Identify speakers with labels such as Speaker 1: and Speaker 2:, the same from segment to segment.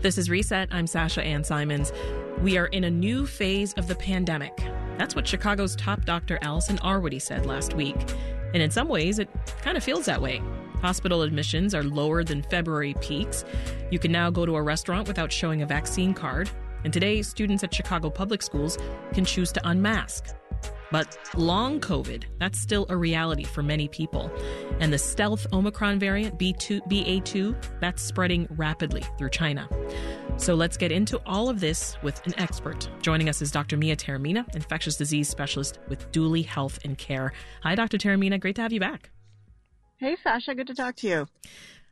Speaker 1: This is Reset. I'm Sasha Ann Simons. We are in a new phase of the pandemic. That's what Chicago's top doctor Allison Arwady said last week. And in some ways, it kind of feels that way. Hospital admissions are lower than February peaks. You can now go to a restaurant without showing a vaccine card. And today, students at Chicago public schools can choose to unmask. But long COVID, that's still a reality for many people. And the stealth Omicron variant, B2, BA2, that's spreading rapidly through China. So let's get into all of this with an expert. Joining us is Dr. Mia Taormina, infectious disease specialist with Duly Health and Care. Hi, Dr. Taormina. Great to have you back.
Speaker 2: Hey, Sasha. Good to talk to you.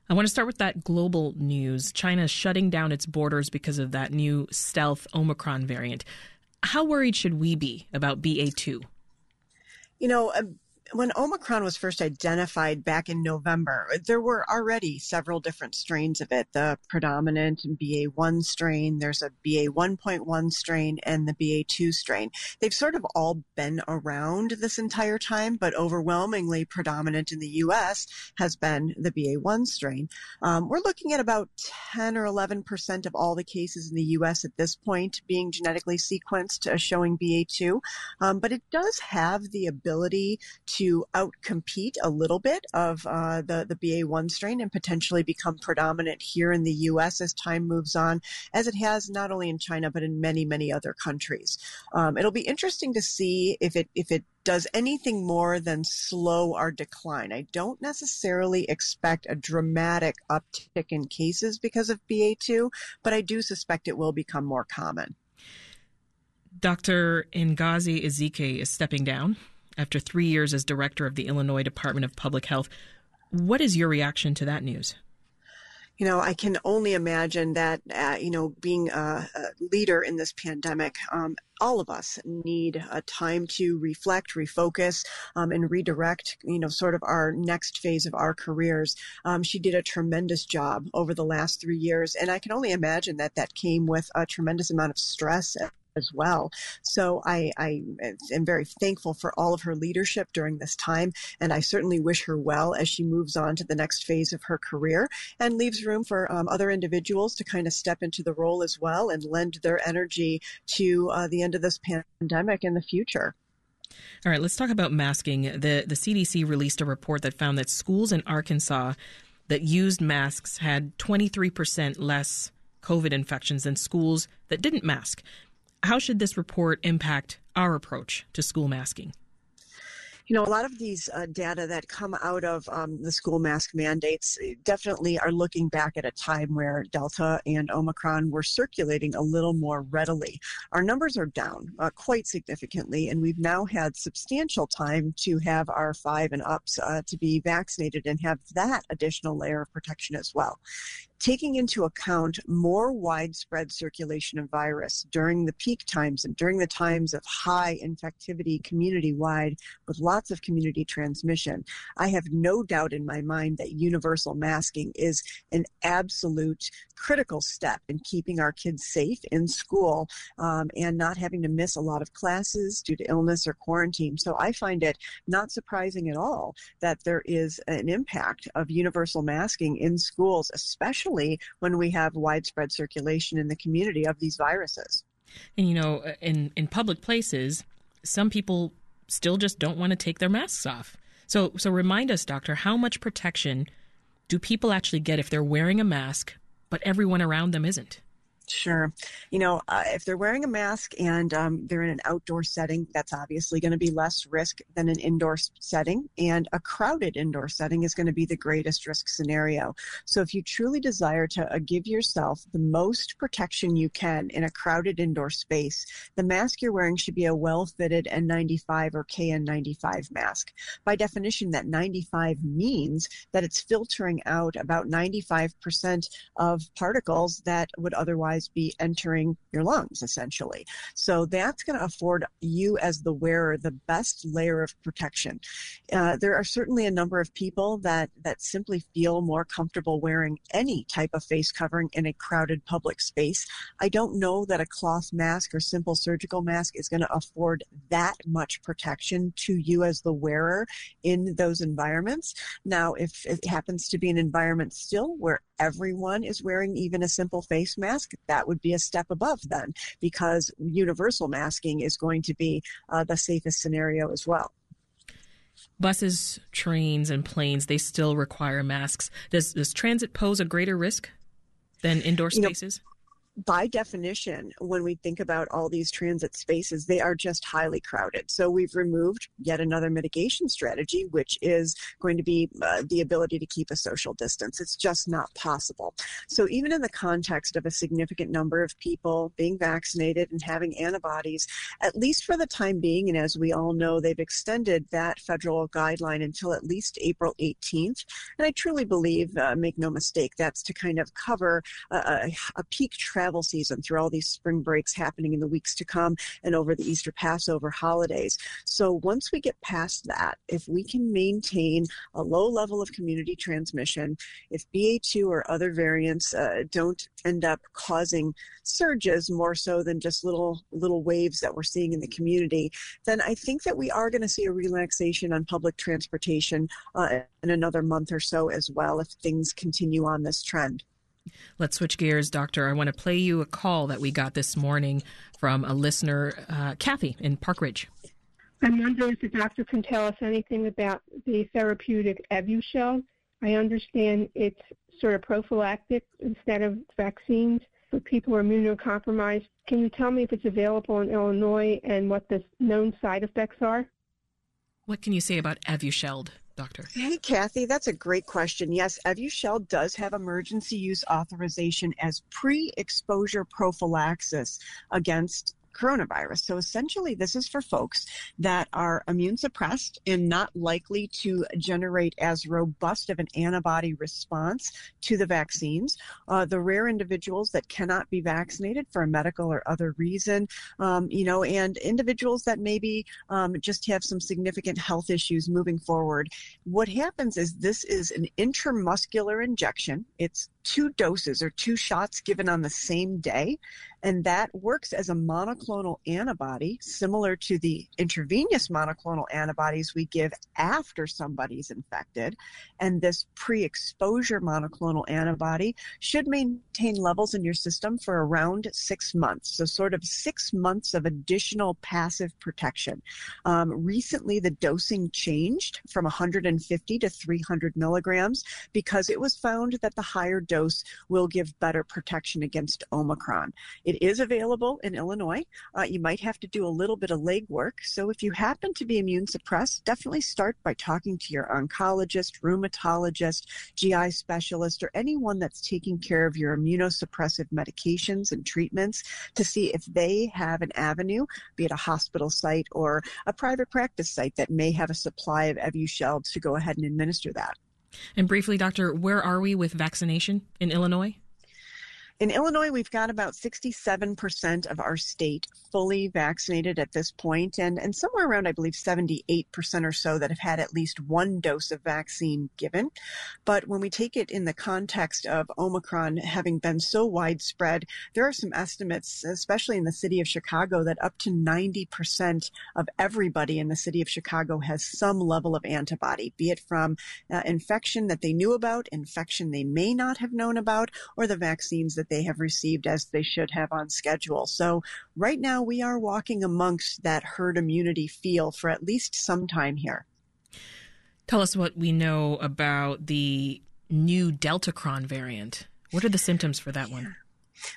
Speaker 1: I want to start with that global news. China is shutting down its borders because of that new stealth Omicron variant. How worried should we be about BA2?
Speaker 2: You know, when Omicron was first identified back in November, there were already several different strains of it. The predominant BA1 strain, there's a BA1.1 strain, and the BA2 strain. They've sort of all been around this entire time, but overwhelmingly predominant in the US has been the BA1 strain. Um, we're looking at about 10 or 11% of all the cases in the US at this point being genetically sequenced uh, showing BA2. Um, but it does have the ability to to outcompete a little bit of uh, the the BA1 strain and potentially become predominant here in the U.S. as time moves on, as it has not only in China but in many many other countries. Um, it'll be interesting to see if it if it does anything more than slow our decline. I don't necessarily expect a dramatic uptick in cases because of BA2, but I do suspect it will become more common.
Speaker 1: Dr. Ngozi Ezike is stepping down after three years as director of the Illinois Department of Public Health. What is your reaction to that news?
Speaker 2: you know, I can only imagine that, uh, you know, being a, a, leader in this pandemic, um, all of us need a time to reflect, refocus, um, and redirect, you know, sort of our next phase of our careers. Um, she did a tremendous job over the last three years, and I can only imagine that that came with a tremendous amount of stress as well. So I, I am very thankful for all of her leadership during this time, and I certainly wish her well as she moves on to the next phase of her career and leaves room for um, other individuals to kind of step into the role as well and lend their energy to uh, the end of this pandemic in the future.
Speaker 1: All right, let's talk about masking. The the CDC released a report that found that schools in Arkansas that used masks had 23% less COVID infections than schools that didn't mask. How should this report impact our approach to school masking?
Speaker 2: you know, a lot of these uh, data that come out of um, the school mask mandates eh, definitely are looking back at a time where Delta and Omicron were circulating a little more readily. Our numbers are down uh, quite significantly, and we've now had substantial time to have our five and ups uh, to be vaccinated and have that additional layer of protection as well taking into account more widespread circulation of virus during the peak times and during the times of high infectivity community wide with lots of community transmission, I have no doubt in my mind that universal masking is an absolute critical step in keeping our kids safe in school um, and not having to miss a lot of classes due to illness or quarantine. So I find it not surprising at all that there is an impact of universal masking in schools, especially especially when we have widespread circulation in the community of these viruses.
Speaker 1: And you know, uh, in in public places, some people still just don't want to take their masks off. So so remind us, doctor, how much protection do people actually get if they're wearing a mask but everyone around them isn't?
Speaker 2: Sure. You know, uh, if they're wearing a mask and um, they're in an outdoor setting, that's obviously going to be less risk than an indoor setting. And a crowded indoor setting is going to be the greatest risk scenario. So if you truly desire to uh, give yourself the most protection you can in a crowded indoor space, the mask you're wearing should be a well fitted N95 or KN95 mask. By definition, that 95 means that it's filtering out about 95% of particles that would otherwise otherwise be entering your lungs, essentially. So that's going to afford you as the wearer the best layer of protection. Uh, there are certainly a number of people that, that simply feel more comfortable wearing any type of face covering in a crowded public space. I don't know that a cloth mask or simple surgical mask is going to afford that much protection to you as the wearer in those environments. Now, if it happens to be an environment still where everyone is wearing even a simple face mask, that would be a step above then, because universal masking is going to be uh, the safest scenario as well
Speaker 1: buses, trains, and planes, they still require masks. Does, does transit pose a greater risk than indoor spaces?
Speaker 2: You know, by definition, when we think about all these transit spaces, they are just highly crowded. So we've removed yet another mitigation strategy, which is going to be uh, the ability to keep a social distance. It's just not possible. So even in the context of a significant number of people being vaccinated and having antibodies, at least for the time being, and as we all know, they've extended that federal guideline until at least April 18th. And I truly believe, uh, make no mistake, that's to kind of cover a, a peak travel travel season through all these spring breaks happening in the weeks to come and over the Easter Passover holidays. So once we get past that, if we can maintain a low level of community transmission, if BA2 or other variants uh, don't end up causing surges more so than just little little waves that we're seeing in the community, then I think that we are going to see a relaxation on public transportation uh, in another month or so as well if things continue on this trend.
Speaker 1: Let's switch gears, Doctor. I want to play you a call that we got this morning from a listener, uh, Kathy in Park Ridge.
Speaker 3: I'm wondering if the doctor can tell us anything about the therapeutic Evusheld. I understand it's sort of prophylactic instead of vaccines for people who are immunocompromised. Can you tell me if it's available in Illinois and what the known side effects are?
Speaker 1: What can you say about Evusheld? Doctor?
Speaker 2: Hey, Kathy, that's a great question. Yes, Evusheld does have emergency use authorization as pre exposure prophylaxis against coronavirus. So essentially, this is for folks that are immune suppressed and not likely to generate as robust of an antibody response to the vaccines. Uh, the rare individuals that cannot be vaccinated for a medical or other reason, um, you know, and individuals that maybe um, just have some significant health issues moving forward. What happens is this is an intramuscular injection. It's two doses or two shots given on the same day. And that works as a monoclonal antibody, similar to the intravenous monoclonal antibodies we give after somebody's infected. And this pre exposure monoclonal antibody should maintain levels in your system for around six months. So, sort of six months of additional passive protection. Um, recently, the dosing changed from 150 to 300 milligrams because it was found that the higher dose dose will give better protection against Omicron. It is available in Illinois. Uh, you might have to do a little bit of legwork. So if you happen to be immune suppressed, definitely start by talking to your oncologist, rheumatologist, GI specialist, or anyone that's taking care of your immunosuppressive medications and treatments to see if they have an avenue, be it a hospital site or a private practice site that may have a supply of Evusheld to go ahead and administer that.
Speaker 1: And briefly, Doctor, where are we with vaccination in Illinois?
Speaker 2: In Illinois, we've got about 67% of our state fully vaccinated at this point, and, and somewhere around, I believe, 78% or so that have had at least one dose of vaccine given. But when we take it in the context of Omicron having been so widespread, there are some estimates, especially in the city of Chicago, that up to 90% of everybody in the city of Chicago has some level of antibody, be it from uh, infection that they knew about, infection they may not have known about, or the vaccines that that they have received as they should have on schedule. So right now we are walking amongst that herd immunity feel for at least some time here.
Speaker 1: Tell us what we know about the new Deltacron variant. What are the symptoms for that one?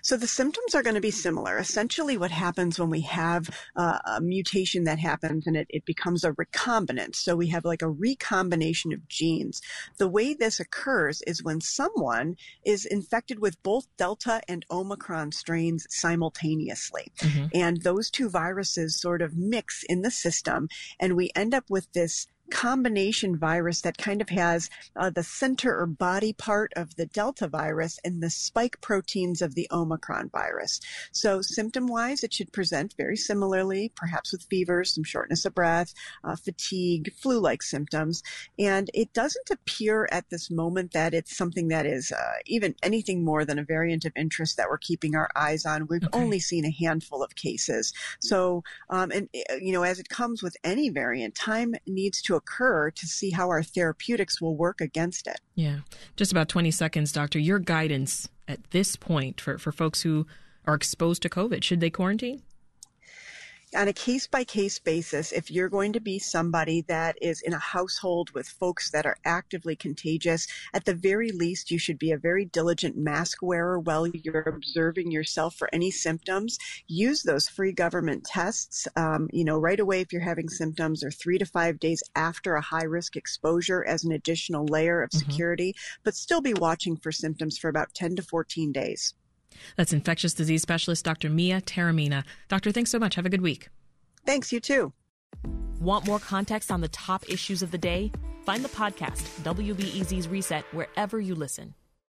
Speaker 2: So the symptoms are going to be similar. Essentially, what happens when we have uh, a mutation that happens and it, it becomes a recombinant. So we have like a recombination of genes. The way this occurs is when someone is infected with both Delta and Omicron strains simultaneously. Mm-hmm. And those two viruses sort of mix in the system, and we end up with this combination virus that kind of has uh, the center or body part of the Delta virus and the spike proteins of the Omicron virus. So symptom wise, it should present very similarly, perhaps with fever, some shortness of breath, uh, fatigue, flu like symptoms. And it doesn't appear at this moment that it's something that is uh, even anything more than a variant of interest that we're keeping our eyes on. We've okay. only seen a handful of cases. So, um, and, uh, you know, as it comes with any variant, time needs to occur to see how our therapeutics will work against it.
Speaker 1: Yeah. Just about 20 seconds, Doctor. Your guidance at this point for, for folks who are exposed to COVID, should they quarantine?
Speaker 2: On a case by case basis, if you're going to be somebody that is in a household with folks that are actively contagious, at the very least, you should be a very diligent mask wearer while you're observing yourself for any symptoms. Use those free government tests, um, you know, right away if you're having symptoms or three to five days after a high risk exposure as an additional layer of mm-hmm. security, but still be watching for symptoms for about 10 to 14 days.
Speaker 1: That's infectious disease specialist Dr. Mia Taormina. Doctor, thanks so much. Have a good week.
Speaker 2: Thanks, you too.
Speaker 1: Want more context on the top issues of the day? Find the podcast, WBEZ's Reset, wherever you listen.